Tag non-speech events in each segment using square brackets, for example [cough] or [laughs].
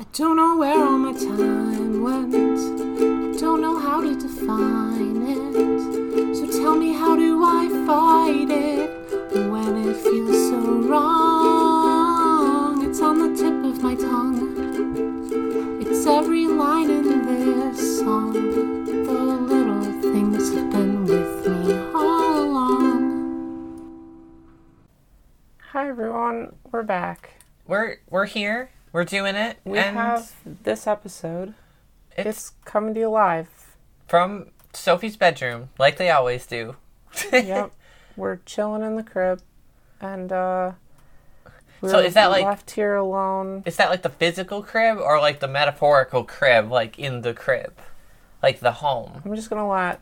I don't know where all my time went. I don't know how to define it. So tell me, how do I fight it when it feels so wrong? It's on the tip of my tongue. It's every line in this song. The little things have been with me all along. Hi everyone, we're back. We're we're here. We're doing it. We and have this episode. it's, It's coming to you live. from Sophie's bedroom, like they always do. yep. [laughs] We're chilling in the crib and uh we're So is that like- left here alone? Is that like the physical crib or like the metaphorical crib, like in the crib, like the home? I'm just gonna let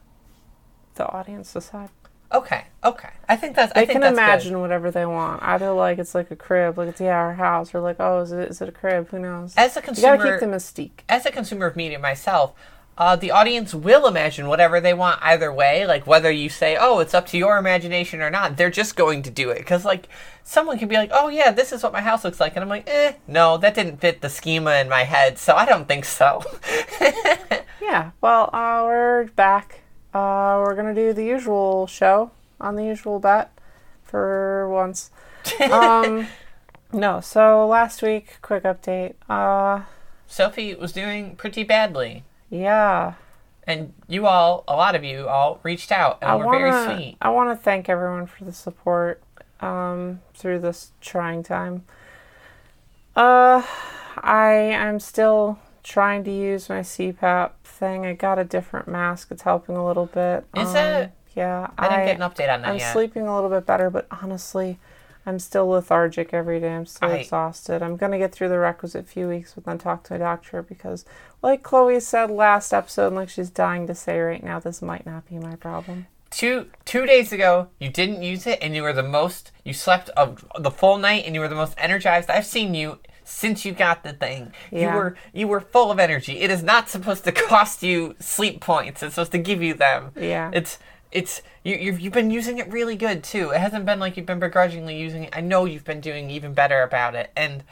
the audience decide. Okay, okay. I think that's. They I think can that's imagine Good. whatever they want. Either like it's like a crib, like it's yeah, our house, or like oh, is it is it a crib? Who knows? As a you gotta consumer, keep the mystique. as a consumer of media myself, uh, the audience will imagine whatever they want either way. Like whether you say, "Oh, it's up to your imagination" or not, they're just going to do it because like someone can be like, "Oh yeah, this is what my house looks like," and I'm like, "Eh, no, that didn't fit the schema in my head, so I don't think so." [laughs] Yeah. Well, uh, we're back. Uh, we're gonna do the usual show on the usual bet for once. [laughs] Um, no. So last week, quick update. Uh, Sophie was doing pretty badly. yeah. And you all, a lot of you all, reached out and I were wanna. very sweet. I want to thank everyone for the support um, through this trying time. Uh, I am still trying to use my CPAP thing. I got a different mask. It's helping a little bit. Is Um, it? Yeah. I didn't get an update on that I'm yet. sleeping a little bit better, but honestly, I'm still lethargic every day. I'm still I- exhausted. I'm gonna get through the requisite few weeks, but then talk to my doctor because, like Chloe said last episode, and like she's dying to say right now, this might not be my problem. Two two days ago, you didn't use it, and you were the most. You slept of the full night, and you were the most energized I've seen you since you got the thing. You were you were full of energy. It is not supposed to [laughs] cost you sleep points. It's supposed to give you them. Yeah. It's it's you you've, you've been using it really good too. It hasn't been like you've been begrudgingly using it. I know you've been doing even better about it, and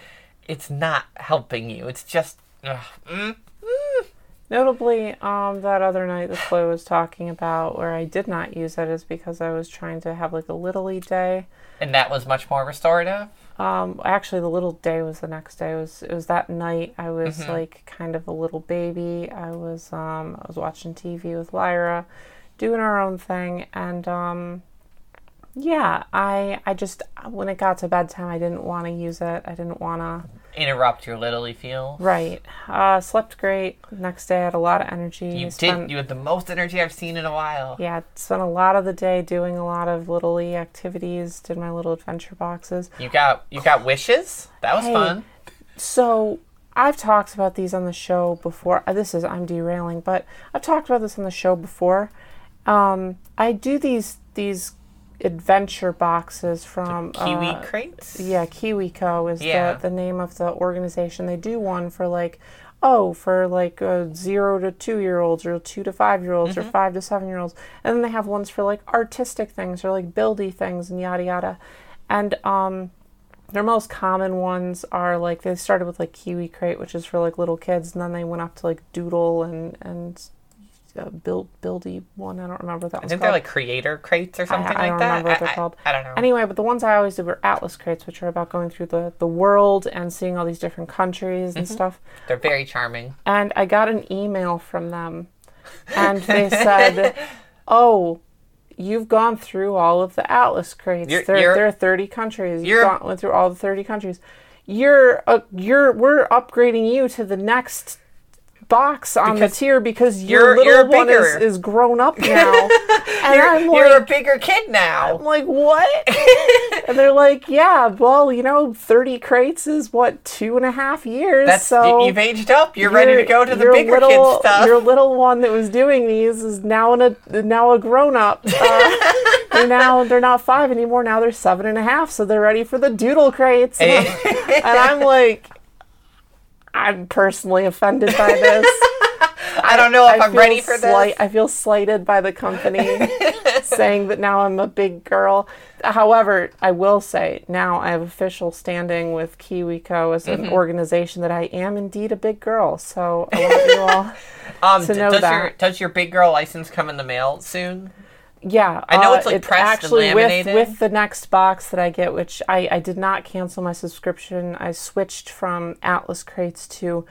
it's not helping you. It's just. Ugh, mm. Notably, um, that other night that Chloe was talking about where I did not use it is because I was trying to have like a little day. And that was much more restorative. Um, actually, the little day was the next day. It was it was that night? I was like kind of a little baby. I was um, I was watching TV with Lyra, doing our own thing, and um, yeah, I I just when it got to bedtime, I didn't want to use it. I didn't want to. Interrupt your literally feel. Right. Uh, slept great. Next day, I had a lot of energy. You spent- did. You had the most energy I've seen in a while. Yeah, spent a lot of the day doing a lot of little activities. Did my little adventure boxes. You got you got wishes. That was Hey. fun. So I've talked about these on the show before. Uh, This is I'm derailing, but I've talked about this on the show before. Um, I do these these adventure boxes from Kiwi uh, crates. yeah, KiwiCo is Yeah. the, the name of the organization. They do one for like, oh, for like uh, zero to two year olds, or two to five year olds, Mm-hmm. or five to seven year olds. And then they have ones for like artistic things or like buildy things and yada yada. And um, their most common ones are like they started with like Kiwi Crate, which is for like little kids, and then they went up to like Doodle and and build buildy one. I don't remember what that I think called. they're like creator crates or something I like don't remember what they're I, called. I, I don't know. Anyway, but the ones I always did were Atlas crates, which are about going through the, the world and seeing all these different countries and stuff. They're very charming. And I got an email from them, [laughs] and they said, "Oh, you've gone through all of the Atlas crates. You're- there, you're- there are thirty countries. You've gone went through all the thirty countries. You're uh, you're we're upgrading you to the next." Box on Because the tier because your you're- little you're one is, is grown up [laughs] now and You're, i'm like, you're a bigger kid now. I'm like, what? [laughs] and they're like, yeah, well, you know, 30 crates is what, two and a half years. That's so you, you've aged up. You're ready to go to the bigger little, kid stuff. Your little one that was doing these is now in a now a grown up. Uh, [laughs] they're now they're not five anymore. Now they're seven and a half. So they're ready for the doodle crates. And I'm like, I'm personally offended by this. I [laughs] I don't know if I'm feel ready for slight- this. I feel slighted by the company [laughs] saying that now I'm a big girl. However, I will say now I have official standing with KiwiCo as Mm-hmm. an organization that I am indeed a big girl. So I want you all. [laughs] Um, to know does that. your does your big girl license come in the mail soon? Yeah, I know uh, it's, like, pressed and actually laminated. with with the next box that I get, which I I did not cancel my subscription. I switched from Atlas crates to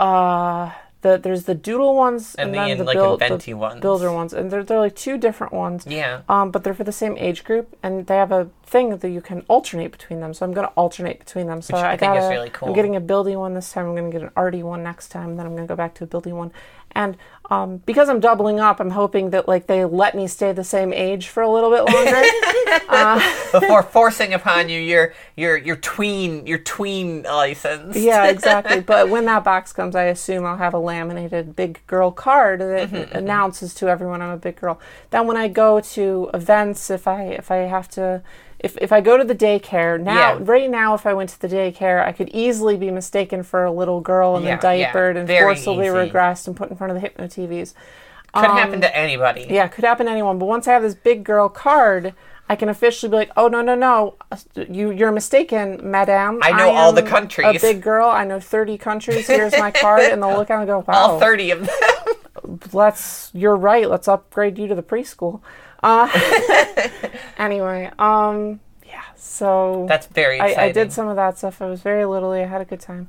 uh the there's the doodle ones And the, then the, like, build, the ones. builder ones, and they're they're like two different ones. Yeah. Um, but they're for the same age group, and they have a thing that you can alternate between them. So I'm going to alternate between them. So Which I, I think gotta, really cool. I'm getting a building one this time. I'm going to get an arty one next time. Then I'm going to go back to a building one. And um, because I'm doubling up, I'm hoping that like they let me stay the same age for a little bit longer. [laughs] Before forcing upon you your your your tween your tween license. yeah, [laughs] exactly. But when that box comes, I assume I'll have a laminated big girl card that Mm-hmm, announces to everyone I'm a big girl. Then when I go to events, if I if I have to. If, if I go to the daycare now, Yeah. right now, if I went to the daycare, I could easily be mistaken for a little girl and Yeah, then yeah, diapered and very forcibly easy. regressed and put in front of the hypno TVs. Could um, happen to anybody. Yeah, could happen to anyone. But once I have this big girl card, I can officially be like, "Oh no, no, no, you you're mistaken, madame. I know all the countries." A big girl. I know thty countries. Here's my card." And they'll look at it and go, [laughs] "Wow, All thirty of them. [laughs] let's. You're right. Let's upgrade you to the preschool." Uh, [laughs] anyway, um, yeah. So That's very. I, I did some of that stuff. I was very little. I had a good time.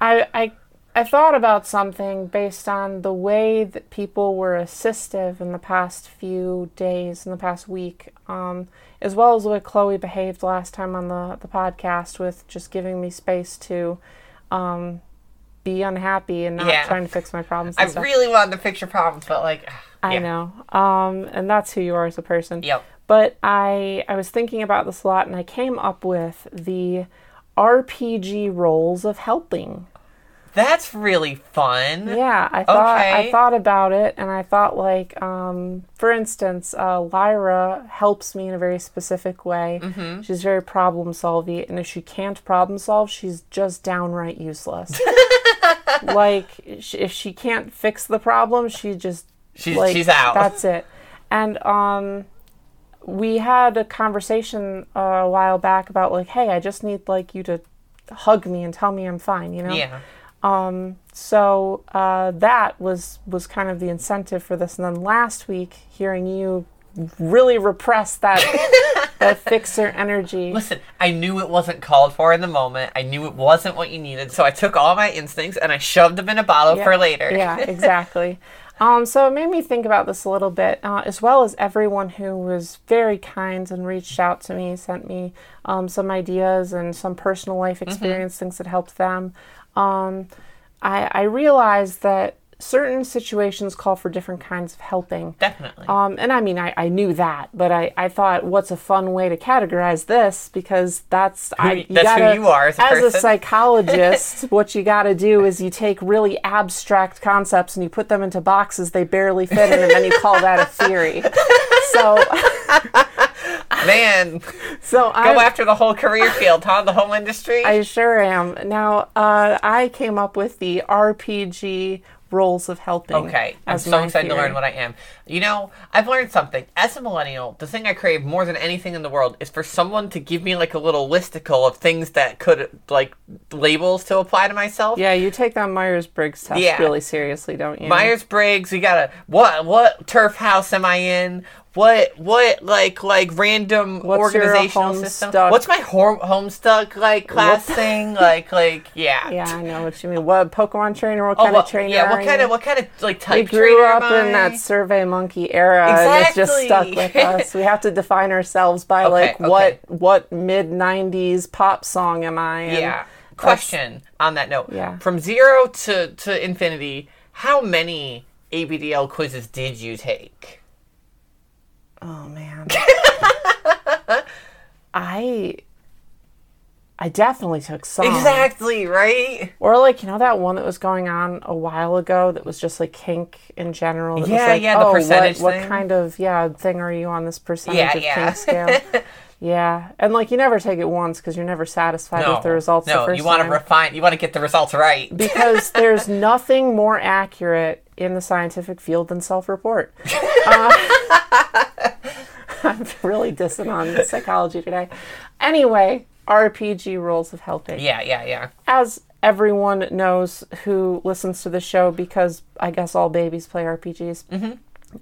I, I I thought about something based on the way that people were assistive in the past few days, in the past week, um, as well as the way Chloe behaved last time on the, the podcast with just giving me space to um, be unhappy and not Yeah. trying to fix my problems. I stuff. really wanted to fix your problems, but like I yeah. know. Um, and that's who you are as a person. Yep. But I I was thinking about this a lot and I came up with the RPG roles of helping. That's really fun. Yeah, I thought Okay. I thought about it and I thought like um, for instance, uh, Lyra helps me in a very specific way. Mm-hmm. She's very problem solving and if she can't problem solve, she's just downright useless. [laughs] like if she can't fix the problem, she just She's like, she's out. That's it. And um, we had a conversation uh, a while back about like, hey, I just need like you to hug me and tell me I'm fine. You know. yeah. Um. So uh, that was was kind of the incentive for this. And then last week, hearing you really repress that [laughs] that fixer energy. Listen, I knew it wasn't called for in the moment. I knew it wasn't what you needed, so I took all my instincts and I shoved them in a bottle Yeah. for later. Yeah, [laughs] exactly. Um, so it made me think about this a little bit, uh, as well as everyone who was very kind and reached out to me, sent me um, some ideas and some personal life experience, things that helped them. Um, I, I realized that certain situations call for different kinds of helping. Definitely. Um, and I mean, I, I knew that, but I, I thought, what's a fun way to categorize this? Because that's I, that's who gotta- you are as a person. psychologist, [laughs] what you got to do is you take really abstract concepts and you put them into boxes they barely fit in, and then you call that a theory. [laughs] So, Man, so go I, after the whole career field, huh? The whole industry. I sure am. Now, uh, I came up with the RPG roles of helping. Okay, I'm so excited to learn what I am. You know, I've learned something. As a millennial, the thing I crave more than anything in the world is for someone to give me like a little listicle of things that could like labels to apply to myself. Yeah, you take that Myers Briggs test Yeah. really seriously, don't you? Myers Briggs, we gotta what what turf house am I in? What what like like random What's organizational system? What's my home homestuck like class thing? Like like [laughs] yeah. Yeah, I know what you mean. What Pokemon trainer? What Oh, kind what, of trainer? yeah, are what kind you? of what kind of like We type grew up in that Survey Monkey era, and it's just stuck with [laughs] us. We have to define ourselves by Okay, like okay. what what mid '90s pop song am I? And Yeah. Question on that note. Yeah. From zero to, to infinity, how many ABDL quizzes did you take? Oh man. [laughs] I I definitely took some. Exactly, right? Or like you know that one that was going on a while ago that was just like kink in general. That Yeah, was like, yeah, the oh, percentage what. What kind of yeah thing are you on this percentage Yeah, of yeah. kink scale? [laughs] yeah, and like you never take it once because you're never satisfied No, with the results. no, the first you want to refine. You want to get the results right. [laughs] because there's nothing more accurate in the scientific field than self-report. Uh, I'm really dissing on the psychology today. Anyway, RPG rules of helping. Yeah, yeah, yeah. As everyone knows who listens to the show, because I guess all babies play RPGs.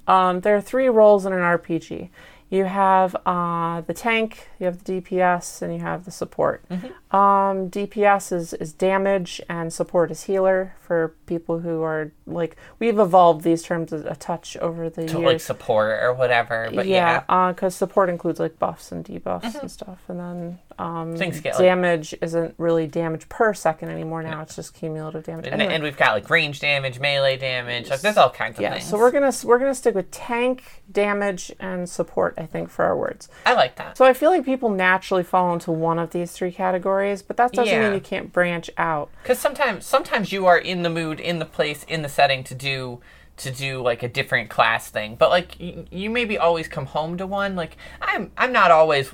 Um, there are three roles in an RPG. You have uh, the tank, you have the DPS, and you have the support. Um, DPS is, is damage, and support is healer for people who are like we've evolved these terms a, touch over the To years. like support or whatever. But yeah. yeah, because support includes like buffs and debuffs and stuff, and then um, Things get, like- damage isn't really damage per second anymore. Now it's just cumulative damage. And, Anyway. and we've got like range damage, melee damage. Like there's all kinds of yeah, things. so we're gonna we're gonna stick with tank, damage, and support. I think for our words. I like that. So I feel like people naturally fall into one of these three categories, but that doesn't Yeah. mean you can't branch out. Because sometimes, sometimes you are in the mood, in the place, in the setting to do to do like a different class thing. But like you, you maybe always come home to one. Like I'm, I'm not always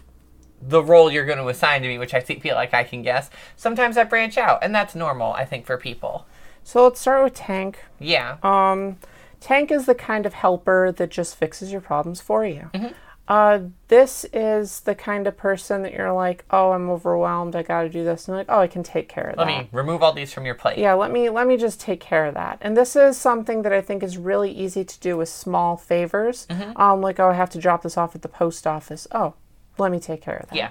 the role you're going to assign to me, which I feel like I can guess. Sometimes I branch out, and that's normal, I think, for people. So let's start with tank. Yeah. Um, tank is the kind of helper that just fixes your problems for you. Uh, this is the kind of person that you're like, oh, I'm overwhelmed. I got to do this, and like, oh, I can take care of Let that. Let me remove all these from your plate. Yeah, let me let me just take care of that. And this is something that I think is really easy to do with small favors. Mm-hmm. Um, like, oh, I have to drop this off at the post office. Oh, let me take care of that. Yeah.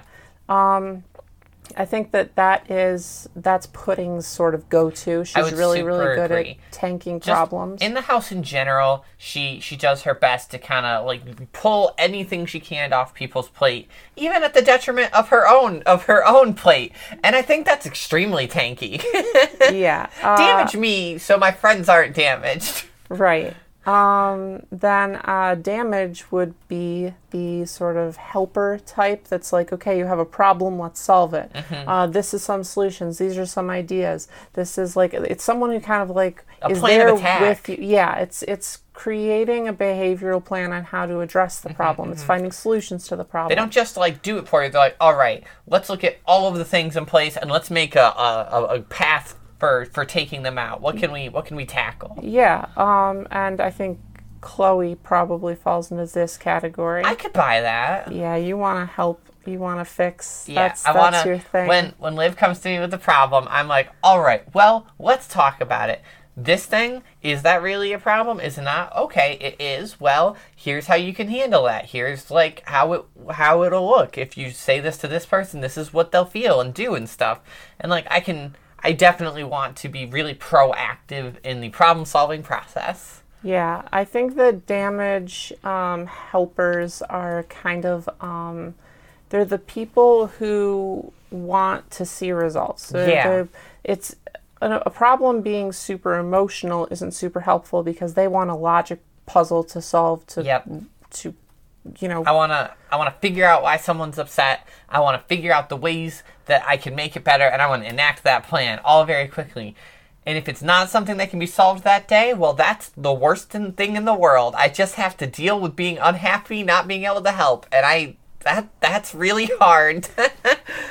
I think that that is that's Pudding's sort of go-to. She's really really good agree. at tanking Just problems. in the house in general. She she does her best to kind of like pull anything she can off people's plate, even at the detriment of her own of her own plate. And I think that's extremely tanky. [laughs] yeah. Uh, Damage me so my friends aren't damaged. Right. Um, then uh, damage would be the sort of helper type that's like, okay, you have a problem, let's solve it. Mm-hmm. Uh, this is some solutions. These are some ideas. This is like it's someone who kind of like A is there with you. Yeah, it's it's creating a behavioral plan on how to address the problem. It's finding solutions to the problem. Mm-hmm, They don't just like do it for you. They're like, all right, let's look at all of the things in place and let's make a, a, a path for for taking them out. What can we what can we tackle? Yeah. Um, and I think Chloe probably falls into this category. I could buy that. yeah, you want to help. You want to fix. Yeah, that's I that's want your to. thing. When when Liv comes to me with a problem, I'm like, all right, well, let's talk about it. This thing is that really a problem? Is it not? Okay, it is. Well, here's how you can handle that. Here's like how it how it'll look if you say this to this person. This is what they'll feel and do and stuff. And like I can, I definitely want to be really proactive in the problem solving process. Yeah, I think the damage um, helpers are kind of um, they're the people who want to see results. So Yeah. it's a, a problem being super emotional isn't super helpful because they want a logic puzzle to solve to Yep. to you know I wanna I wanna figure out why someone's upset. I wanna figure out the ways that I can make it better, and I wanna enact that plan all very quickly. And if it's not something that can be solved that day, well, that's the worst thing in the world. I just have to deal with being unhappy, not being able to help, and I that that's really [laughs] hard. [laughs]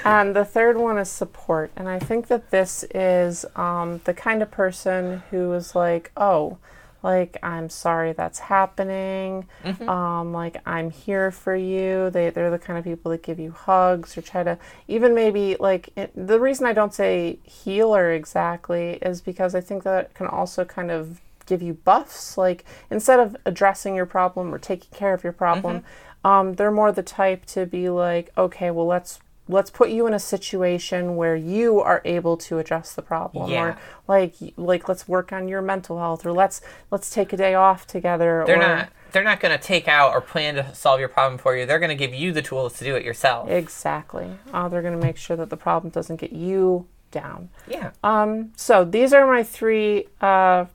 And the third one is support. And I think that this is um, the kind of person who is like, oh, like, I'm sorry that's happening. Um, like, I'm here for you. They, they're the kind of people that give you hugs or try to, even maybe, like, it, the reason I don't say healer exactly is because I think that can also kind of give you buffs. Like, instead of addressing your problem or taking care of your problem, um, they're more the type to be like, okay, well, let's let's put you in a situation where you are able to address the problem Yeah. or like like let's work on your mental health or let's let's take a day off together they're or not they're not gonna take out or plan to solve your problem for you. They're gonna give you the tools to do it yourself. exactly uh, they're going to make sure that the problem doesn't get you down yeah. um so these are my three uh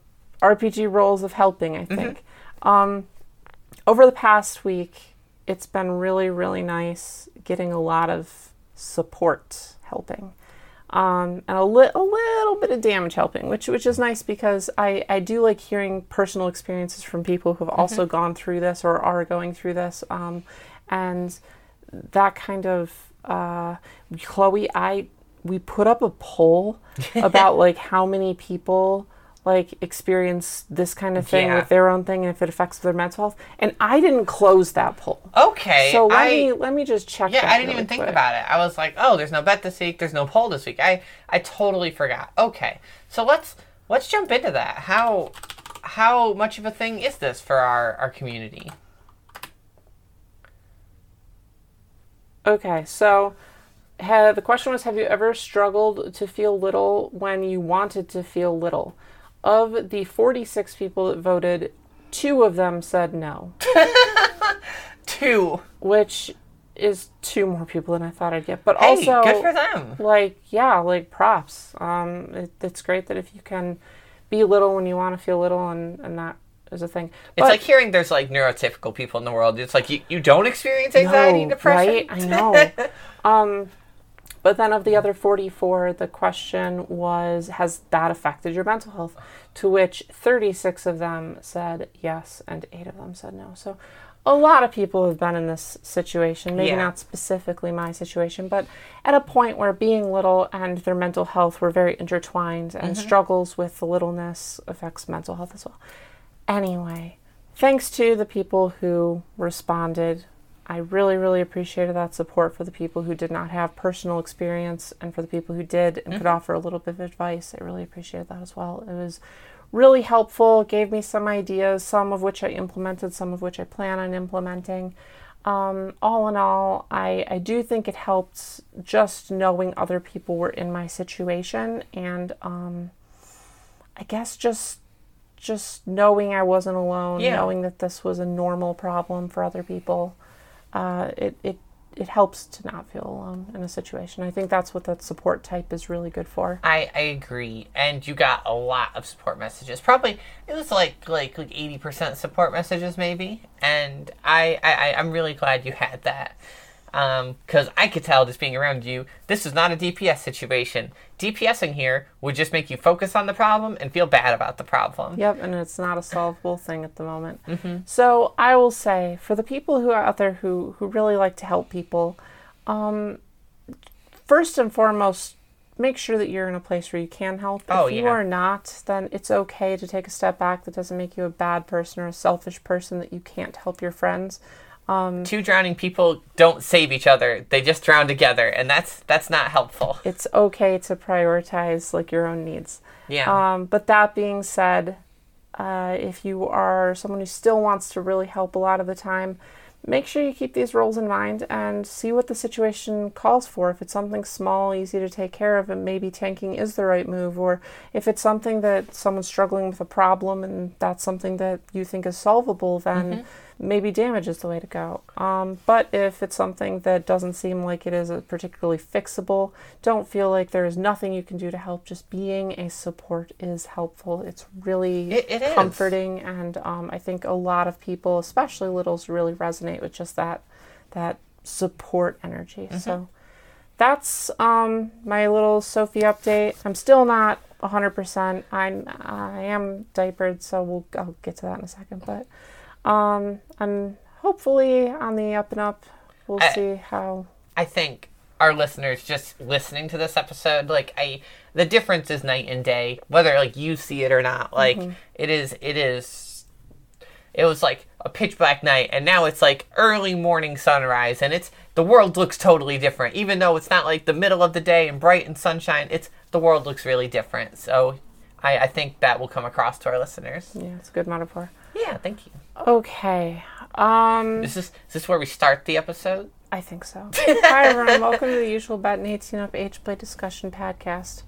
rpg roles of helping i think um over the past week it's been really really nice getting a lot of support helping. Um, and a, li- a little bit of damage helping, which which is nice because I, I do like hearing personal experiences from people who've also gone through this or are going through this, um, and that kind of uh, Chloe, I we put up a poll [laughs] about like how many people like experience this kind of thing Yeah. with their own thing and if it affects their mental health. And I didn't close that poll. Okay. So let I, me let me just check. Yeah, I didn't really even think quick. about it. I was like, oh, there's no bet this week. There's no poll this week. I I totally forgot. Okay, so let's let's jump into that. How how much of a thing is this for our our community? Okay, so ha the question was Have you ever struggled to feel little when you wanted to feel little? Of the 46 people that voted, two of them said no, [laughs] Two. which is two more people than I thought I'd get. But Hey, also, good for them. like, yeah, like props. Um, it, it's great that if you can be little when you want to feel little, and, and that is a thing. It's like hearing there's like neurotypical people in the world. It's like you, you don't experience anxiety and depression. Right? I know. [laughs] um, but then of the other 44, the question was Has that affected your mental health? To which 36 of them said yes, and 8 of them said no. So a lot of people have been in this situation. Maybe Yeah. not specifically my situation, but at a point where being little and their mental health were very intertwined, and mm-hmm. struggles with the littleness affects mental health as well. Anyway, thanks to the people who responded. I really, really appreciated that support for the people who did not have personal experience and for the people who did and could offer a little bit of advice. I really appreciated that as well. It was really helpful, gave me some ideas, some of which I implemented, some of which I plan on implementing. Um, all in all, I, I do think it helped just knowing other people were in my situation and um, I guess just just knowing I wasn't alone, Yeah. knowing that this was a normal problem for other people, uh, it, it it helps to not feel alone in a situation. I think that's what that support type is really good for. I, I agree, and you got a lot of support messages. Probably it was like like like eighty percent support messages, maybe. And I, I I'm really glad you had that, because I could tell just being around you, this is not a DPS situation. DPSing here would just make you focus on the problem and feel bad about the problem. Yep, and it's not a solvable thing at the moment. So I will say, for the people who are out there who who really like to help people, um, first and foremost, make sure that you're in a place where you can help. Oh, if you yeah. are not, then it's okay to take a step back. That doesn't make you a bad person or a selfish person that you can't help your friends. Two drowning people don't save each other; they just drown together, and that's that's not helpful. It's okay to prioritize like your own needs. Yeah. Um, but that being said, uh, if you are someone who still wants to really help a lot of the time, make sure you keep these roles in mind and see what the situation calls for. If it's something small, easy to take care of, and maybe tanking is the right move, or if it's something that someone's struggling with a problem and that's something that you think is solvable, then maybe damage is the way to go. Um, but if it's something that doesn't seem like it is particularly fixable, don't feel like there is nothing you can do to help. Just being a support is helpful. It's really It- it is. comforting, and um, I think a lot of people, especially littles, really resonate with just that that support energy. Mm-hmm. So that's um, my little Sophie update. I'm still not 100%. I'm I am diapered, so we'll I'll get to that in a second. But um, I'm hopefully on the up and up. We'll I- see how. I think our listeners just listening to this episode, like I, the difference is night and day. Whether like you see it or not, like it is, it is. It was like a pitch black night, and now it's like early morning sunrise, and it's the world looks totally different. Even though it's not like the middle of the day and bright and sunshine, it's the world looks really different. So, I, I think that will come across to our listeners. Yeah, it's a good metaphor. Yeah, thank you. Okay. Um, Is this is this where we start the episode? I think so. Hi, everyone. [laughs] Welcome to the usual Bet and 18 Up Age Play Discussion podcast.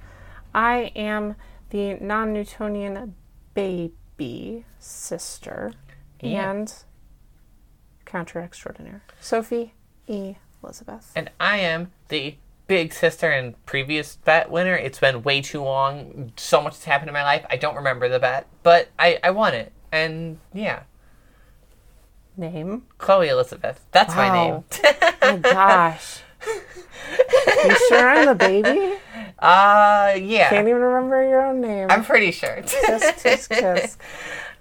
I am the non Newtonian baby sister Yeah. and counter extraordinaire, Sophie E. Elizabeth. And I am the big sister and previous bet winner. It's been way too long. So much has happened in my life. I don't remember the bet, but I, I won it. And yeah, Name? Chloe Elizabeth. That's my name. Wow. oh, gosh. [laughs] you sure I'm the baby? Uh, yeah. Can't even remember your own name. I'm pretty sure. Tisk, tisk, tisk.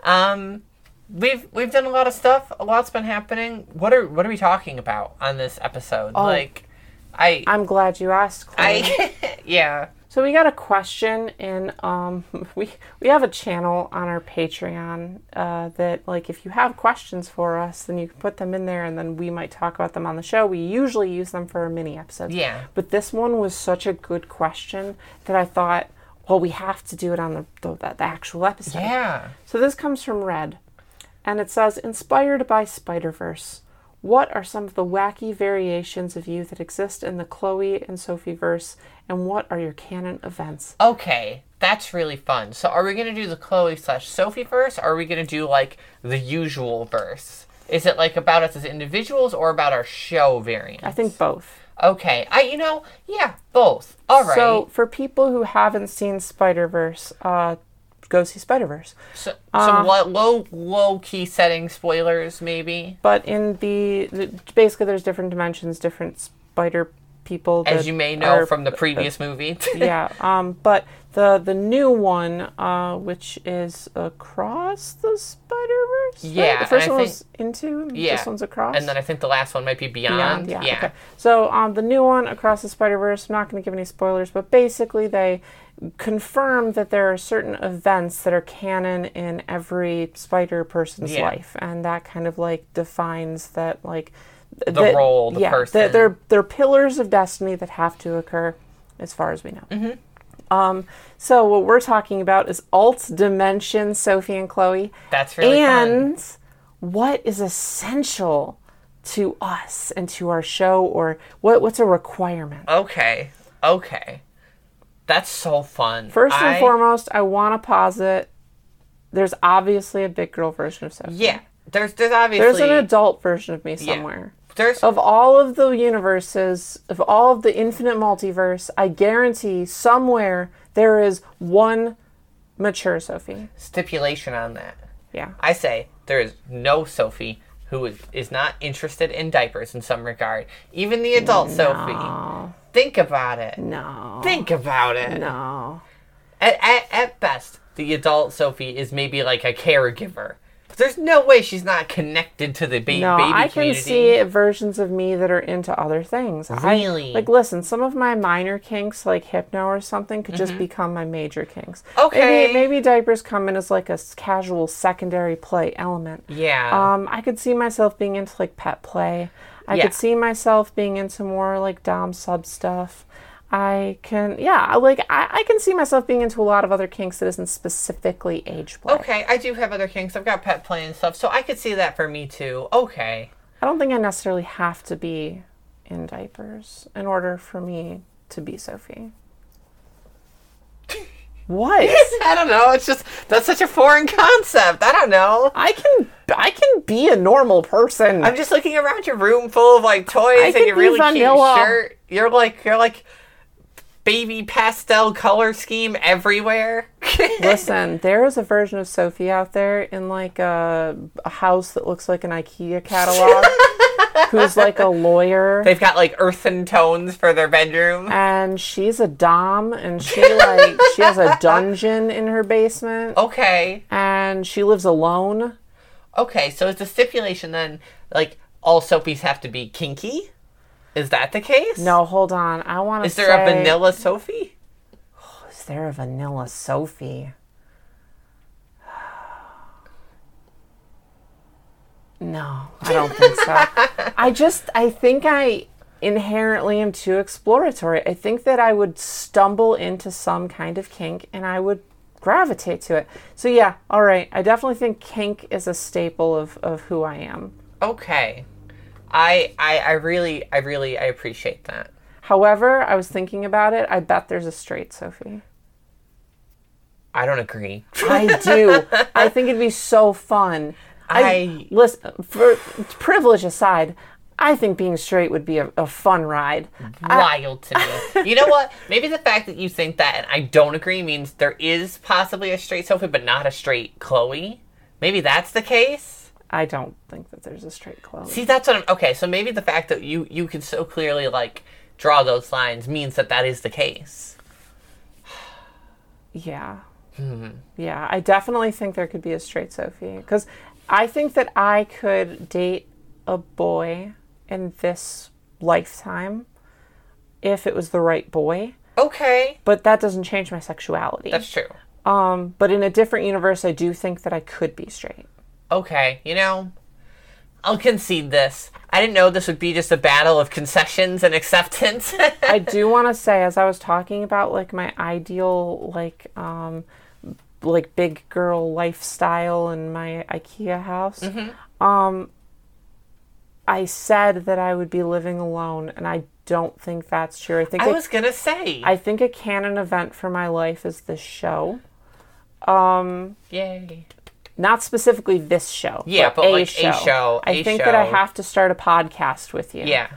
um, we've we've done a lot of stuff. A lot's been happening. What are what are we talking about on this episode? Oh. Like, I I'm glad you asked, Chloe. I [laughs] yeah. So we got a question in um [laughs] we we have a channel on our Patreon uh, that like if you have questions for us then you can put them in there and then we might talk about them on the show. We usually use them for our mini episodes. Yeah. But this one was such a good question that I thought, well, we have to do it on the the, the actual episode. Yeah. So this comes from Red, and it says, inspired by Spider Verse. What are some of the wacky variations of you that exist in the Chloe and Sophie verse, and what are your canon events? Okay, that's really fun. So, are we gonna do the Chloe slash Sophie verse? Or are we gonna do like the usual verse? Is it like about us as individuals or about our show variant? I think both. Okay, I you know yeah both. All right. So for people who haven't seen Spider Verse, uh, go see Spider Verse. So, uh, some low low key setting spoilers maybe. But in the, the basically, there's different dimensions, different spider people. As you may know are- from the previous movie. [laughs] yeah. Um, but the the new one, uh, which is across the Spider Verse. Yeah, The first one think- was into. Yeah. This one's across. and then I think the last one might be Beyond. Beyond, yeah. Okay. So um, the new one, Across the Spider Verse. I'm not going to give any spoilers, but basically they confirm that there are certain events that are canon in every spider person's Yeah. life, and that kind of like defines that like The role, the yeah, person. that they're they're pillars of destiny that have to occur, as far as we know. Mm-hmm. Um, so what we're talking about is alt dimension Sophie and Chloe That's really fun. and what is essential to us and to our show or what what's a requirement Okay. Okay. That's so fun. first and I- foremost i want to posit there's obviously a big girl version of sophie Yeah. There's there's obviously there's an adult version of me somewhere there's of all of the universes of all of the infinite multiverse i guarantee somewhere there is one mature sophie stipulation on that. yeah I say there is no Sophie who is, is not interested in diapers in some regard. Even the adult Sophie. Think about it. no Think about it. no At, at, at best, the adult Sophie is maybe like a caregiver. There's no way she's not connected to the ba- No, baby I can community. see versions of me that are into other things. I- Really? like, listen, some of my minor kinks, like hypno or something, could just become my major kinks. Mm-hmm. Okay. Maybe, maybe diapers come in as like a casual secondary play element. Yeah. Um, I could see myself being into like pet play. I Yeah. could see myself being into more like dom sub stuff. I can, yeah, like I, I can see myself being into a lot of other kinks that isn't specifically age play. okay, I do have other kinks. I've got pet play and stuff, so I could see that for me too. Okay. I don't think I necessarily have to be in diapers in order for me to be Sophie. [laughs] What? [laughs] I don't know. It's just that's such a foreign concept. I don't know. I can I can be a normal person. I'm just looking around your room full of like toys I and your really vanilla. cute shirt. You're like you're like baby pastel color scheme everywhere. [laughs] Listen, there is a version of Sophie out there in like a, a house that looks like an IKEA catalog, [laughs] who's like a lawyer, They've got like earthen tones for their bedroom. and she's a dom, and she like she has a dungeon in her basement, Okay. and she lives alone. Okay, so it's a stipulation then like all Sophies have to be kinky? Is that the case? No, hold on. I want to. [sighs] Is there a vanilla Sophie? Is [sighs] there a vanilla Sophie? No, I don't think so. I just, I think I inherently am too exploratory. I think that I would stumble into some kind of kink and I would gravitate to it. So, yeah, all right. I definitely think kink is a staple of, of who I am. Okay. I I I really I really I appreciate that. However, I was thinking about it. I bet there's a straight Sophie. I don't agree. I do. [laughs] I think it'd be so fun. I, I- listen. For privilege aside, I think being straight would be a, a fun ride. Wild to me. You know what? Maybe the fact that you think that and I don't agree means there is possibly a straight Sophie, but not a straight Chloe. Maybe that's the case. I don't think that there's a straight Chloe. See, that's what I'm. Okay, so maybe the fact that you you can so clearly like draw those lines means that that is the case. [sighs] Yeah. Yeah, I definitely think there could be a straight Sophie because I think that I could date a boy in this lifetime if it was the right boy. Okay. but that doesn't change my sexuality. That's true. um, but in a different universe, I do think that I could be straight. Okay, you know, I'll concede this. I didn't know this would be just a battle of concessions and acceptance. [laughs] I do want to say, as I was talking about like my ideal like um like big girl lifestyle in my IKEA house, Mm-hmm. um, I said that I would be living alone, and I don't think that's true. I think I was gonna say. I think a canon event for my life is this show. Um, Yay. Not specifically this show. Yeah, but a like a show. show, I a think that I have to start a podcast with you. Yeah.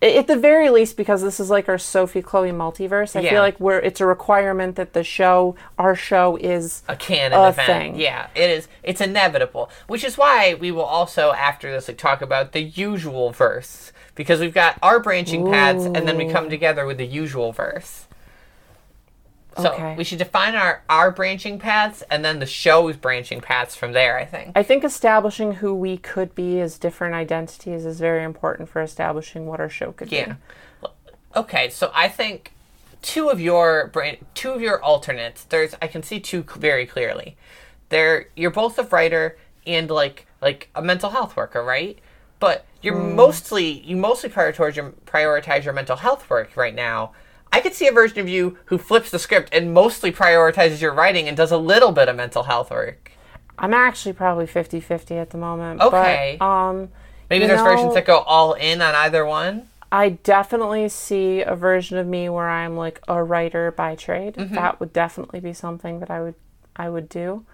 At the very least, because this is like our Sophie Chloe multiverse, I Yeah. feel like we're it's a requirement that the show, our show, is a canon a event. thing. Yeah, it is. It's inevitable, which is why we will also after this like talk about the usual verse because we've got our branching paths and then we come together with the usual verse. So Okay. we should define our our branching paths and then the show's branching paths from there. I think. I think establishing who we could be as different identities is very important for establishing what our show could Yeah. be. Yeah. Okay, so I think two of your brain, two of your alternates. There's I can see two very clearly. There, you're both a writer and like like a mental health worker, right? But you're hmm. mostly you mostly prioritize your prioritize your mental health work right now. I could see a version of you who flips the script and mostly prioritizes your writing and does a little bit of mental health work. I'm actually probably 50-50 at the moment. Okay. But, um, Maybe there's versions that go all in on either one. I definitely see a version of me where I'm like a writer by trade. Mm-hmm. That would definitely be something that I would I would do.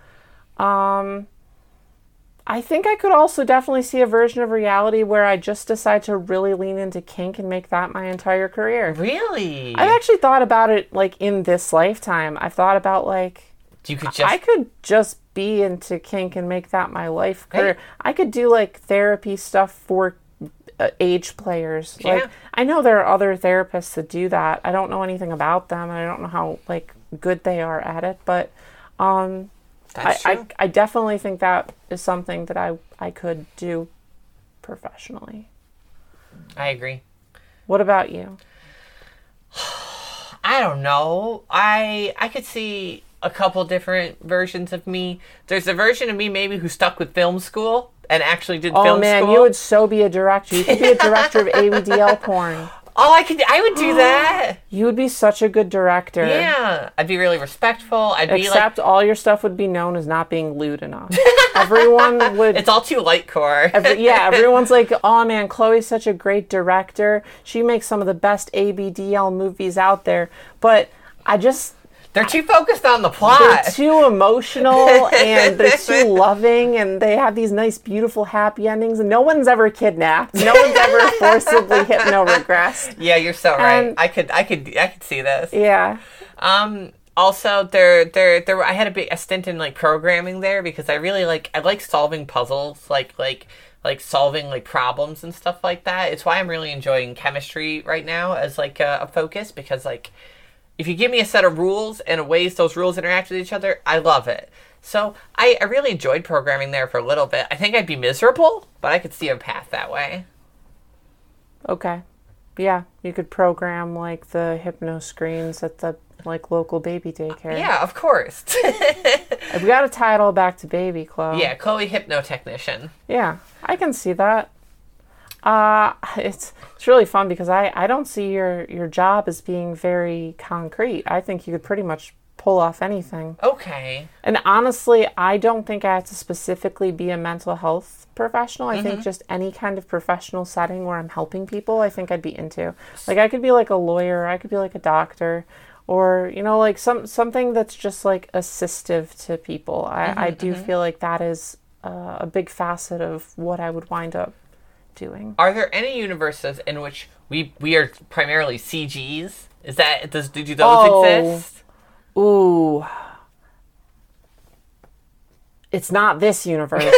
Um I think I could also definitely see a version of reality where I just decide to really lean into kink and make that my entire career. Really? I've actually thought about it like in this lifetime. I've thought about like you could just I could just be into kink and make that my life career. Hey. I could do like therapy stuff for uh, age players. Yeah. Like I know there are other therapists that do that. I don't know anything about them. and I don't know how like good they are at it, but um That's I true. I definitely think that is something that I I could do professionally. I agree. What about you? [sighs] I don't know. I I could see a couple different versions of me. There's a version of me maybe who stuck with film school and actually did film. Oh film man, school. you would so be a director. You could be a director of ABDL porn. [laughs] Oh, I could. I would do [gasps] that. You would be such a good director. Yeah, I'd be really respectful. I'd be like, Except all your stuff would be known as not being lewd enough. Everyone [laughs] would. it's all too light core. every- [laughs] yeah, everyone's like, oh man, Chloe's such a great director. She makes some of the best ABDL movies out there. But I just, They're too focused on the plot. they're too emotional [laughs] and they're too loving and they have these nice, beautiful, happy endings. And no one's ever kidnapped. No one's ever [laughs] forcibly hypno regressed. yeah, you're so right. I could. I could. I could see this. Yeah. Um. Also, there, there, there. I had a bit a stint in like programming there because I really like. I like solving puzzles, like, like, like solving like problems and stuff like that. It's why I'm really enjoying chemistry right now as like a, a focus because like, if you give me a set of rules and ways those rules interact with each other, I love it. So I, I really enjoyed programming there for a little bit. I think I'd be miserable, but I could see a path that way. Okay. Yeah, you could program like the hypno screens at the like local baby daycare. Yeah, of course. [laughs] We got to tie it all back to baby Chloe. yeah, Chloe hypno technician. Yeah, I can see that. Uh, [laughs] it's it's really fun because I I don't see your your job as being very concrete. I think you could pretty much pull off anything. Okay. And honestly, I don't think I have to specifically be a mental health professional. I think just any kind of professional setting where I'm helping people, I think I'd be into. Like I could be like a lawyer, I could be like a doctor, or you know, like some something that's just like assistive to people. I, I do feel like that is uh, a big facet of what I would wind up doing. Are there any universes in which we we are primarily CGs? Is that does do those Oh. exist? Ooh. It's not this universe. [laughs]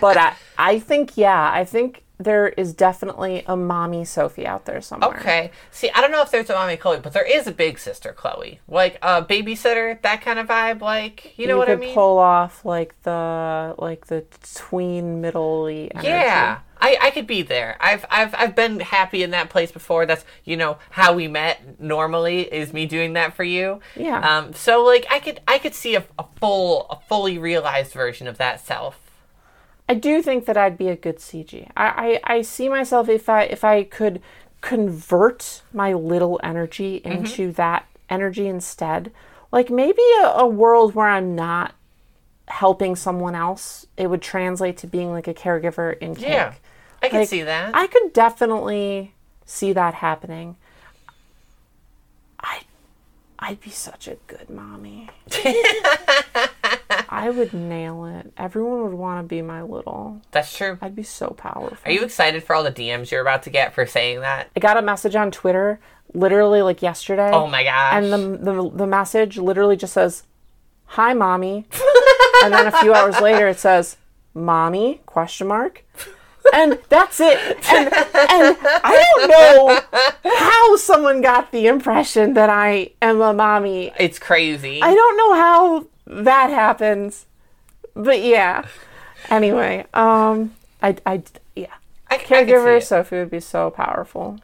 but I, I think, yeah, I think there is definitely a mommy Sophie out there somewhere. Okay. See, I don't know if there's a mommy Chloe, but there is a big sister Chloe, like a babysitter, that kind of vibe. Like you know what could I mean? pull off like the like the tween middly energy. yeah. I, I could be there. I've I've I've been happy in that place before. That's you know how we met normally is me doing that for you. Yeah. Um. So like I could I could see a, a full a fully realized version of that self. I do think that I'd be a good CG. I, I, I see myself if I if I could convert my little energy mm-hmm. into that energy instead. Like maybe a, a world where I'm not helping someone else, it would translate to being like a caregiver in kink. Yeah. I can Like, see that. I could definitely see that happening. I I'd be such a good mommy. [laughs] I would nail it. Everyone would want to be my little. That's true. I'd be so powerful. Are you excited for all the DMs you're about to get for saying that? I got a message on Twitter literally like yesterday. Oh my gosh. And the, the the message literally just says, "Hi, mommy," [laughs] and then a few hours later it says, "Mommy?" question mark. And that's it. And, and I don't know how someone got the impression that I am a mommy. it's crazy. I don't know how that happens, but yeah. Anyway, um, I, I, yeah. I, I Caregiver it. Sophie would be so powerful.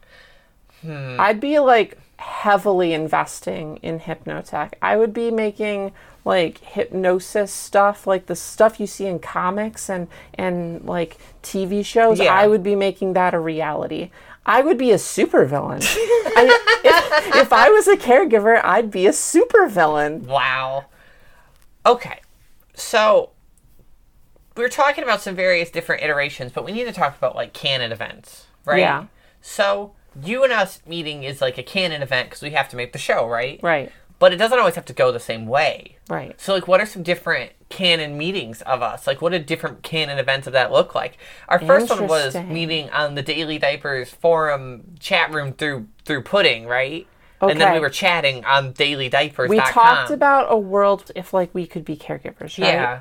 Hmm. I'd be like heavily investing in hypnotech. I would be making like hypnosis stuff, like the stuff you see in comics and and like TV shows. Yeah. I would be making that a reality. I would be a supervillain. [laughs] I, if, if I was a caregiver, I'd be a supervillain. Wow. Okay. So we're talking about some various different iterations, but we need to talk about like canon events, right? Yeah. So you and us meeting is like a canon event because we have to make the show, right? Right. But it doesn't always have to go the same way. Right. So like what are some different canon meetings of us? Like what did different canon events of that look like? Our first one was meeting on the Daily Diapers forum chat room through through pudding, right? And then we were chatting on dailydiapers.com. We talked about a world if like we could be caregivers, right? Yeah.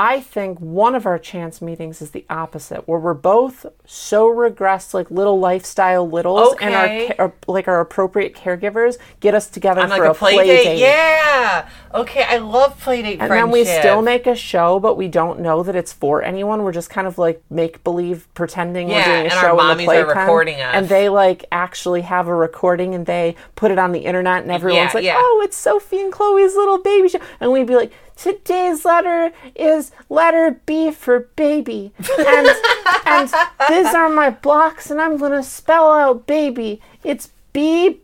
I think one of our chance meetings is the opposite, where we're both so regressed, like little lifestyle littles, and Okay. our, uh, our like our appropriate caregivers get us together on for like a, a play, date. Yeah. Okay, I love play date And friendship. then we still make a show, but we don't know that it's for anyone. We're just kind of like make believe, pretending Yeah, we're doing a and our show in the mommies are playpen. recording us. And they like actually have a recording and they put it on the internet, and everyone's like, yeah. "Oh, it's Sophie and Chloe's little baby show," and we'd be like. Today's letter is letter B for baby, and [laughs] and these are my blocks, and I'm gonna spell out baby. It's B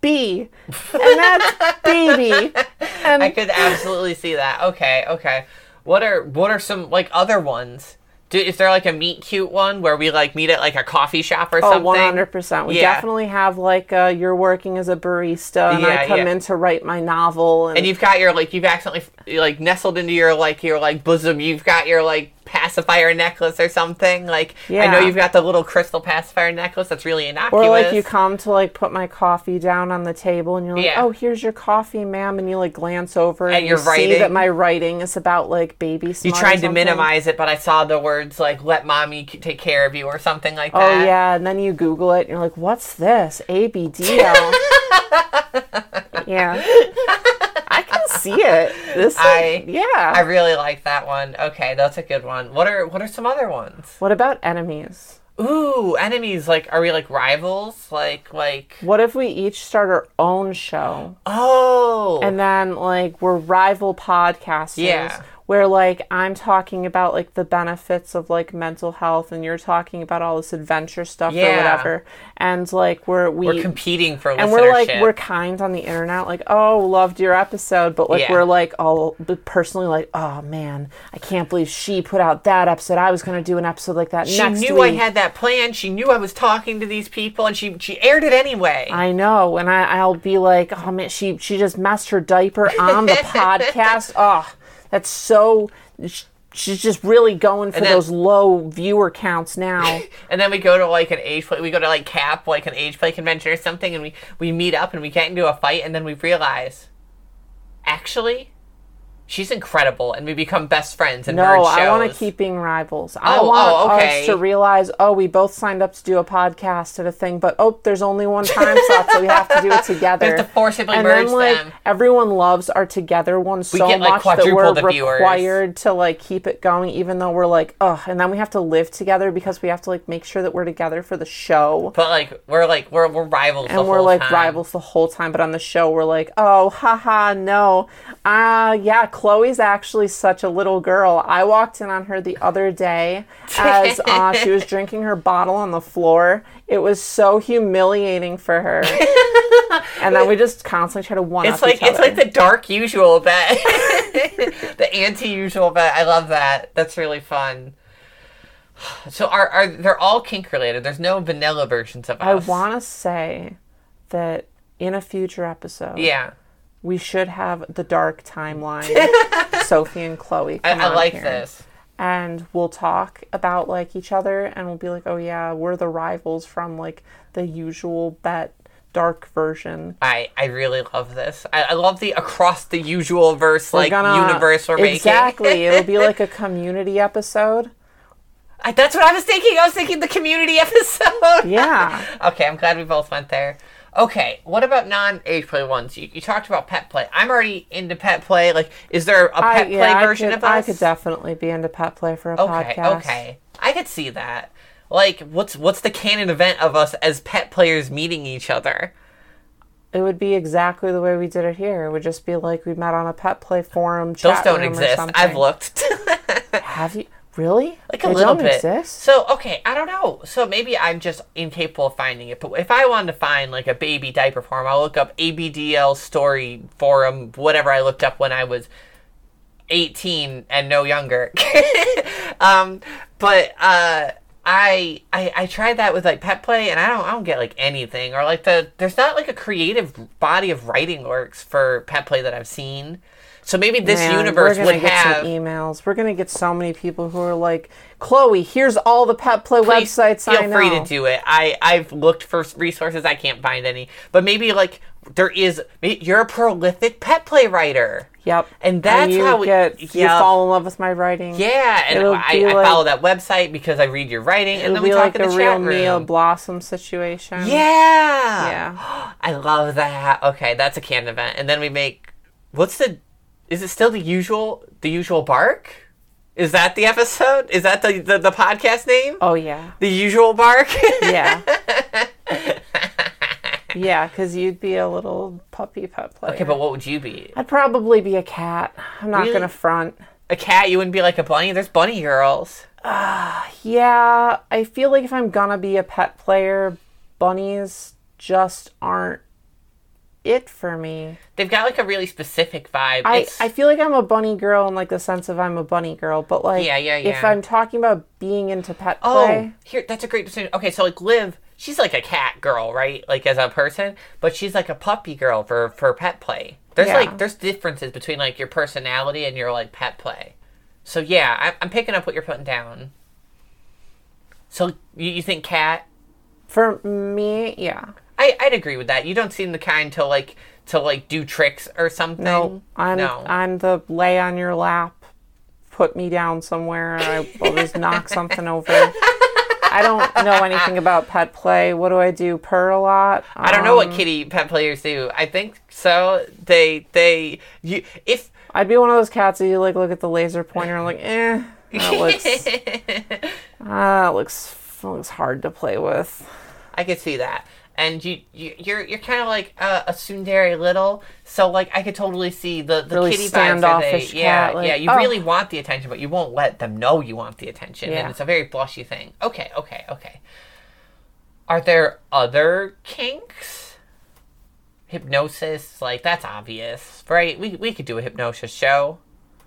B, and that's baby. [laughs] And I could absolutely see that. Okay, okay. What are what are some like other ones? Do, is there like a meet cute one where we like meet at like a coffee shop or Oh, something? one hundred percent. We Yeah. definitely have like uh, you're working as a barista, and Yeah, I come yeah. in to write my novel, and, And you've got your like you've accidentally like nestled into your like your like bosom. You've got your like pacifier necklace or something. Like yeah. I know you've got the little crystal pacifier necklace that's really innocuous. or like you come to like put my coffee down on the table, and you're like, Yeah. "Oh, here's your coffee, ma'am," and you like glance over and, And you you're see that my writing is about like baby. You tried to minimize it, but I saw the words like "let mommy take care of you" or something like oh, that. Oh yeah, and then you Google it, and you're like, "What's this? ABDL." [laughs] yeah, [laughs] see it. This, I- yeah. I really like that one. Okay, that's a good one. What are what are some other ones? what about enemies? Ooh, enemies. Like, are we like rivals? Like, like. What if we each start our own show? Oh. and then like we're rival podcasters Yeah. Where like i'm talking about like the benefits of like mental health and you're talking about all this adventure stuff or Yeah. whatever and like we're we we're competing for and we're like we're kind on the internet like oh loved your episode but like Yeah. we're like all personally like oh man i can't believe she put out that episode i was going to do an episode like that She next knew week I had that plan. She knew I was talking to these people, and she she aired it anyway. I know, and I, I'll be like, oh man, she she just messed her diaper on the [laughs] podcast. Oh, that's so. She's just really going for then- those low viewer counts now. [laughs] and then we go to like an age play. We go to like Cap, like an age play convention or something, and we we meet up and we get into a fight, and then we realize, actually, She's incredible, and we become best friends. And No, shows. I want to keep being rivals. I Oh, want oh, okay. us to realize, oh, we both signed up to do a podcast at a thing, but oh, there's only one time slot, so we have to do it [laughs] together. have to forcibly and merge then, like, them. everyone loves our together one so get, like, much that we're quadruple the viewers. required to like keep it going, even though we're like, oh, and then we have to live together because we have to like make sure that we're together for the show. But like we're like we're we're rivals. the and we're like time. rivals the whole time, but on the show we're like, oh, haha, no, uh, yeah, Chloe's actually such a little girl. I walked in on her the other day [laughs] as uh, she was drinking her bottle on the floor. It was so humiliating for her, [laughs] and then we just constantly try to one It's up like each it's other. like the dark usual bet, [laughs] the anti-usual bet. I love that. That's really fun. So are are they're all kink related? There's no vanilla versions of us. I want to say that in a future episode, Yeah, we should have the dark timeline. [laughs] Sophie and Chloe. I, I like here. this. and we'll talk about like each other and we'll be like oh yeah we're the rivals from like the usual bet dark version I I really love this. I, I love the across the usual verse We're like gonna- universe we're exactly making. [laughs] it'll be like a community episode I, that's what I was thinking. I was thinking the community [laughs] episode. yeah Okay, I'm glad we both went there. Okay, what about non-age play ones? You, you talked about pet play. I'm already into pet play. Like, is there a pet yeah, play I version could, of us? I could definitely be into pet play for a Okay, podcast okay, okay. I could see that. Like, what's what's the canon event of us as pet players meeting each other? it would be exactly the way we did it here it would just be like we met on a pet play forum Those don't exist. I've looked. [laughs] have you really like a They little bit. exist? So okay, I don't know. So maybe I'm just incapable of finding it. But if I wanted to find like a baby diaper forum, I'll look up ABDL story forum, whatever I looked up when I was 18 and no younger. [laughs] um, but uh, I, I I tried that with like pet play, and I don't I don't get like anything or like the there's not like a creative body of writing works for pet play that I've seen. So maybe this Man, universe we're gonna would get have. some emails. We're gonna get so many people who are like, "Chloe, here's all the pet play Please websites feel I know." free to do it. I I've looked for resources. I can't find any. But maybe like there is. You're a prolific pet play writer. Yep, And that's you how we- get you yeah. fall in love with my writing. Yeah, and I, like- follow that website because I read your writing, and then we talk like in a the real chat Mia room. Blossom situation. Yeah, yeah. [gasps] I love that. Okay, that's a canon event, and then we make. What's the? Is it still the usual? The usual bark? Is that the episode? Is that the the, the podcast name? Oh yeah, The usual bark. yeah, [laughs] yeah. Because you'd be a little puppy pet player. okay, but what would you be? I'd probably be a cat. I'm not Really? gonna front. A cat? You wouldn't be like a bunny? There's bunny girls. Uh, yeah, I feel like if I'm gonna be a pet player, bunnies just aren't it for me. They've got like a really specific vibe. I, It's- I feel like I'm a bunny girl in like the sense of I'm a bunny girl, but like Yeah, yeah, yeah. if. I'm talking about being into pet oh, play, here that's a great decision. Okay, so like Liv, she's like a cat girl, right? Like as a person, but she's like a puppy girl for for pet play. There's Yeah. like there's differences between like your personality and your like pet play. So yeah, I'm, I'm picking up what you're putting down. So you, you think cat? for me, yeah. I I'd agree with that. You don't seem the kind to like to like do tricks or something. No, I'm no. I'm the lay on your lap, put me down somewhere, and I will just knock [laughs] something over. I don't know anything about pet play. What do I do? Purr a lot. I don't know what Um, kitty pet players do. I think so. They they you if I'd be one of those cats that you like look at the laser pointer and like, eh, that looks, [laughs] ah, that looks that looks hard to play with. I could see that. And you, you you're you're kind of like a, a tsundere little, so like I could totally see the the Really kitty vibes. They, standoffish yeah, cat, like, yeah. You oh. really want the attention, but you won't let them know you want the attention, Yeah. and it's a very blushy thing. Okay, okay, okay. Are there other kinks? Hypnosis, like that's obvious, right? We we could do a hypnosis show.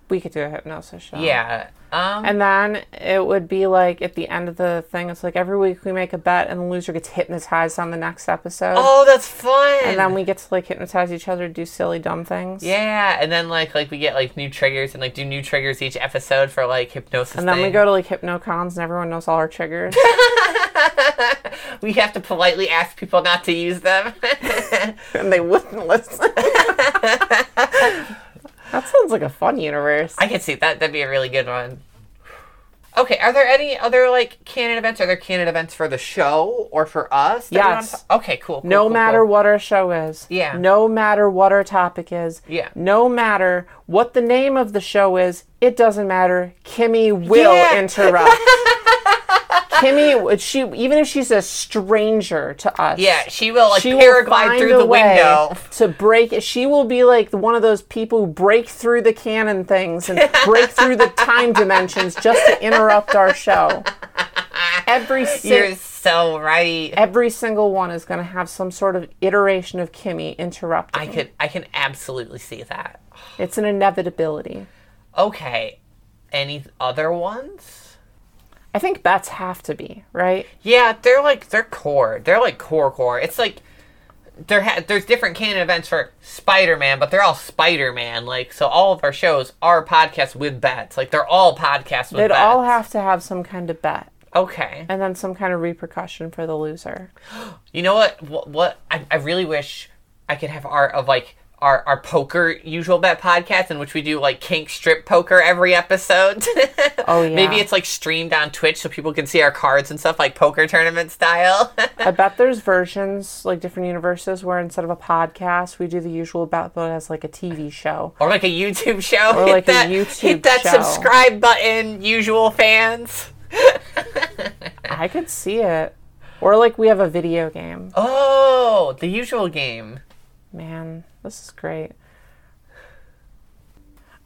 We could do a hypnosis show. Yeah. Um. And then it would be like at the end of the thing, it's like every week we make a bet and the loser gets hypnotized on the next episode. oh, that's fun. And then we get to like hypnotize each other, do silly dumb things. Yeah, and then like like we get like new triggers and like do new triggers each episode for like hypnosis. And then we go to like hypnocons and everyone knows all our triggers. [laughs] we have to politely ask people not to use them. [laughs] and they wouldn't listen. [laughs] That sounds like a fun universe. I could see that. That'd be a really good one. Okay, are there any other like canon events? Are there canon events for the show or for us? Yes. Okay, cool. cool, no cool, matter cool. what our show is. Yeah. No matter what our topic is. Yeah. No matter what the name of the show is, it doesn't matter. Kimmy will Yeah. interrupt. [laughs] Kimmy, she even if she's a stranger to us. Yeah, she will like she will paraglide find through the window. to break. She will be like one of those people who break through the canon things and [laughs] break through the time dimensions just to interrupt our show. Every You're si- so right. every single one is going to have some sort of iteration of Kimmy interrupting. I could, I can absolutely see that. It's an inevitability. Okay, any other ones? I think bets have to be right. Yeah, they're like they're core. They're like core core. It's like there ha- there's different canon events for Spider-Man, but they're all Spider-Man. Like so, all of our shows are podcasts with bets. Like they're all podcasts with They'd bets. all have to have some kind of bet, Okay. and then some kind of repercussion for the loser. [gasps] You know what? What, what I, I really wish I could have art of like our, our poker usual bet podcast in which we do like kink strip poker every episode. [laughs] Oh, yeah. Maybe it's like streamed on Twitch so people can see our cards and stuff like poker tournament style. I bet there's versions, like different universes, where instead of a podcast, we do the usual bet, but as like a TV show. or like a YouTube show. Or hit like a that, YouTube hit that show. subscribe button, usual fans. [laughs] I could see it. Or like we have a video game. Oh, the usual game. Man, this is great.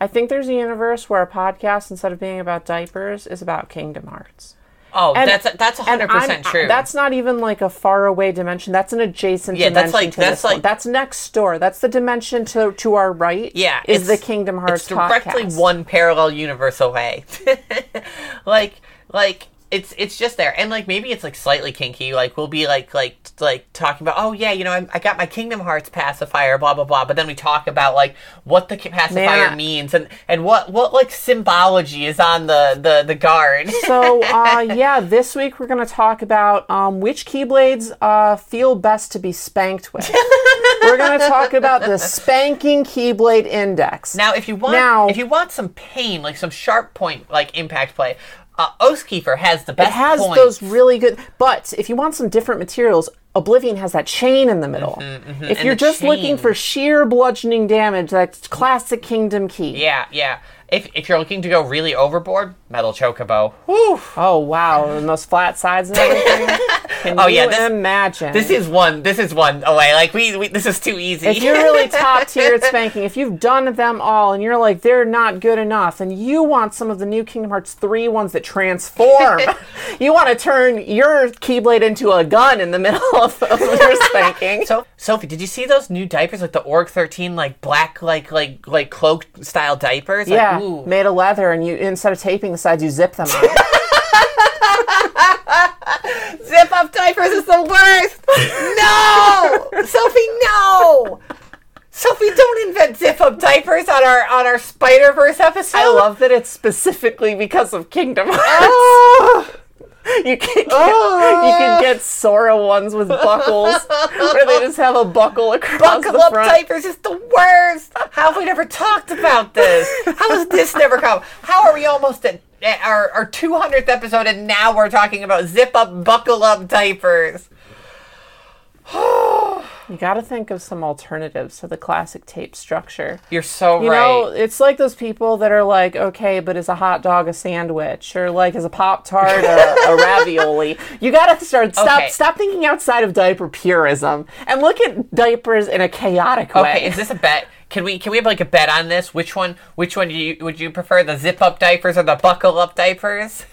I think there's a universe where a podcast, instead of being about diapers, is about Kingdom Hearts. Oh, And- that's that's hundred percent true. That's not even like a far away dimension. That's an adjacent Yeah, dimension that's like- that's this one. like- That's next door. That's the dimension to to our right. Yeah, is the Kingdom Hearts it's directly podcast. one parallel universe away. [laughs] like like it's it's just there, and like maybe it's like slightly kinky. Like we'll be like like like talking about oh yeah you know I, I got my Kingdom Hearts pacifier blah blah blah, but then we talk about like what the pacifier Man, means and and what what like symbology is on the the the guard. So uh, [laughs] yeah, this week we're going to talk about um, which keyblades uh, feel best to be spanked with. [laughs] we're going to talk about the spanking keyblade index. Now, if you want, Now- if you want some pain, like some sharp point, like impact play, uh, Oathkeeper has the best. it has points. those really good. But if you want some different materials, Oblivion has that chain in the middle. If Mm-hmm, And you're just chain. looking for sheer bludgeoning damage, that's classic Kingdom Key. Yeah, yeah. If if you're looking to go really overboard, Metal Chocobo. Whew. Oh wow, and those flat sides and everything. [laughs] Can Oh, you yeah, this- imagine? This is one. This is one away. Like we, we this is too easy. if you're really [laughs] top tier at spanking, if you've done them all and you're like they're not good enough, and you want some of the new Kingdom Hearts 3 ones that transform, [laughs] you want to turn your Keyblade into a gun in the middle of, of your spanking. so Sophie, did you see those new diapers, like the Org thirteen, like black, like like like cloak style diapers? Like, yeah, ooh. made of leather, and you instead of taping the sides, you zip them on. [laughs] Zip up diapers is the worst. no, Sophie, no. Sophie, don't invent zip up diapers on our on our Spider Verse episode. I love that it's specifically because of Kingdom Hearts. Oh. [laughs] You can get, Oh. you can ah. get Sora ones with buckles, where they just have a buckle across Buckle the front. Buckle up diapers is the worst. How have we never talked about this? How has this never come? How are we almost at, our our two hundredth episode and now we're talking about zip up, buckle up diapers? [sighs] Oh. You got to think of some alternatives to the classic tape structure. You're so You right. know, it's like those people that are like, okay, but is a hot dog a sandwich, or like is a pop tart a, a [laughs] ravioli? You got to start stop Okay. stop thinking outside of diaper purism and look at diapers in a chaotic way. Okay, is this a bet? Can we can we have like a bet on this? Which one which one do you would you prefer the zip up diapers or the buckle up diapers?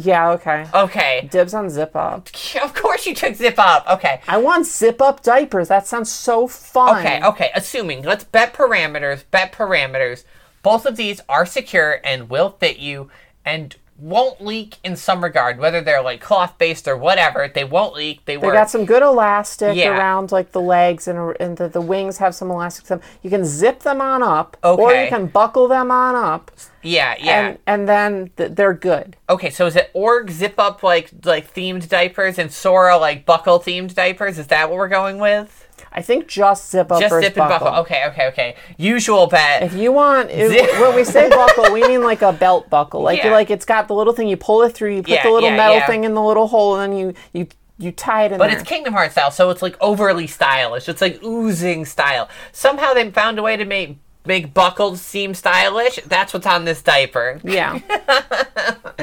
Yeah, okay. Okay. Dibs on zip up. [laughs] Of course you took zip up. Okay. I want zip up diapers. That sounds so fun. Okay, okay. Assuming let's bet parameters, bet parameters. Both of these are secure and will fit you and won't leak in some regard, whether they're like cloth based or whatever. They won't leak. They, They work. got some good elastic Yeah. around like the legs and, and the, the wings have some elastic stuff. You can zip them on up, or you can buckle them on up, yeah, yeah. and and then th- they're good. okay, so is it org zip up like like themed diapers and Sora like buckle themed diapers? Is that what we're going with? I think just zip up Just zip and buckle. Okay, okay, okay. Usual bet. If you want, if, when we say buckle, we mean like a belt buckle. Like Yeah. like it's got the little thing you pull it through. You put Yeah, the little yeah, metal thing in the little hole, and then you you you tie it in But there. it's Kingdom Hearts style, so it's like overly stylish. It's like oozing style. Somehow they found a way to make make buckles seem stylish. That's what's on this diaper. yeah. [laughs]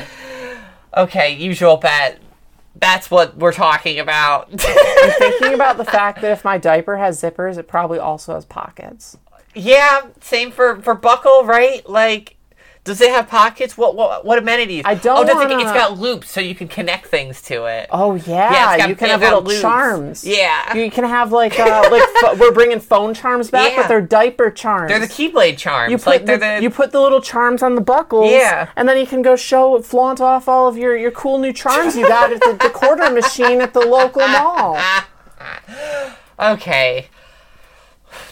Okay, usual bet. That's what we're talking about. [laughs] I'm thinking about the fact that if my diaper has zippers, it probably also has pockets. yeah, same for for buckle, right? Like does it have pockets? What what what amenities? I don't Oh, does it, wanna- it's got loops so you can connect things to it. Oh yeah, Yeah, got- you can have little loops. charms. Yeah. you can have like uh, [laughs] like pho- we're bringing phone charms back, Yeah. but they're diaper charms. They're the Keyblade charms. You put like the, the you put the little charms on the buckles, Yeah. and then you can go show flaunt off all of your, your cool new charms you got at the, the quarter machine at the local mall. [laughs] Okay.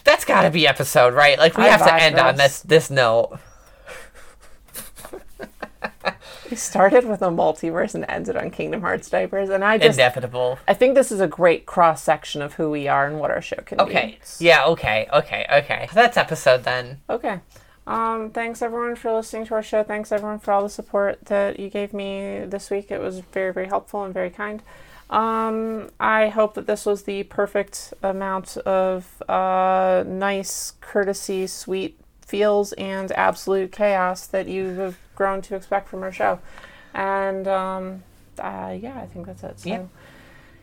That's got to be episode, right? Like we I have to end on this this note. We started with a multiverse and ended on Kingdom Hearts diapers, and I just Inevitable. I think this is a great cross section of who we are and what our show can Okay. be. Yeah, okay. Okay. Okay. That's episode then. Okay. Um, thanks everyone for listening to our show. Thanks everyone for all the support that you gave me this week. It was very, very helpful and very kind. Um, I hope that this was the perfect amount of uh, nice, courtesy, sweet feels and absolute chaos that you have grown to expect from our show. And um, uh, yeah, I think that's it. So. Yeah.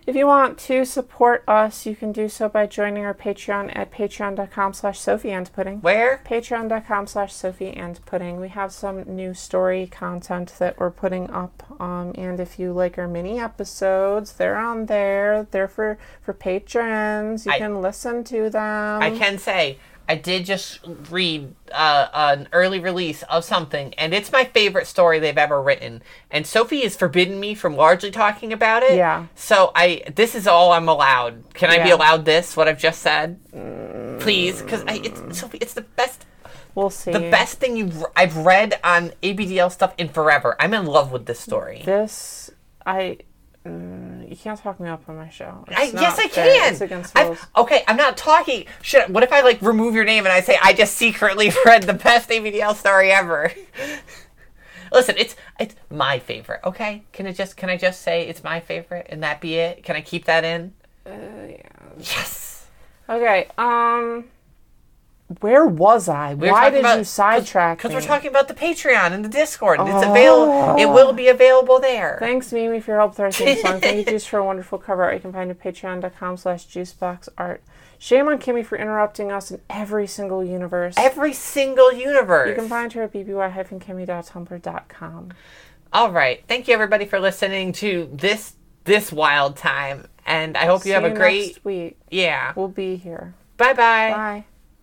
If you want to support us, you can do so by joining our Patreon at patreon.com slash Sophie and Pudding Where? patreon.com slash sophie and pudding we have some new story content that we're putting up um, and if you like our mini episodes they're on there they're for for patrons you I- can listen to them I can say I did just read uh, an early release of something, and it's my favorite story they've ever written. And Sophie has forbidden me from largely talking about it. Yeah. So I, this is all I'm allowed. Can I be allowed this? What I've just said, please, because it's Sophie. It's the best, we'll see the best thing you I've read on ABDL stuff in forever. I'm in love with this story. this i mm, you can't talk me up on my show I, yes, I can. I've- okay, I'm not talking. Should what if I like remove your name and I say I just secretly [laughs] read the best ABDL story ever? [laughs] Listen, it's it's my favorite. Okay, can it just can I just say it's my favorite and that be it? Can I keep that in? Uh, Yes. okay um where was i We why did about- you sidetrack Because we're talking about the Patreon and the Discord. And It's available. Oh. It will be available there. Thanks, Mimi, for your help with our theme song. Thank you, [laughs] Juice, for a wonderful cover art. You can find it at patreon.com slash juiceboxart. Shame on Kimmy for interrupting us in every single universe. Every single universe. you can find her at bby-kimmy.tumblr.com. All right. Thank you everybody for listening to this this wild time, and I hope See you have a great week. yeah. We'll be here. Bye bye. Bye.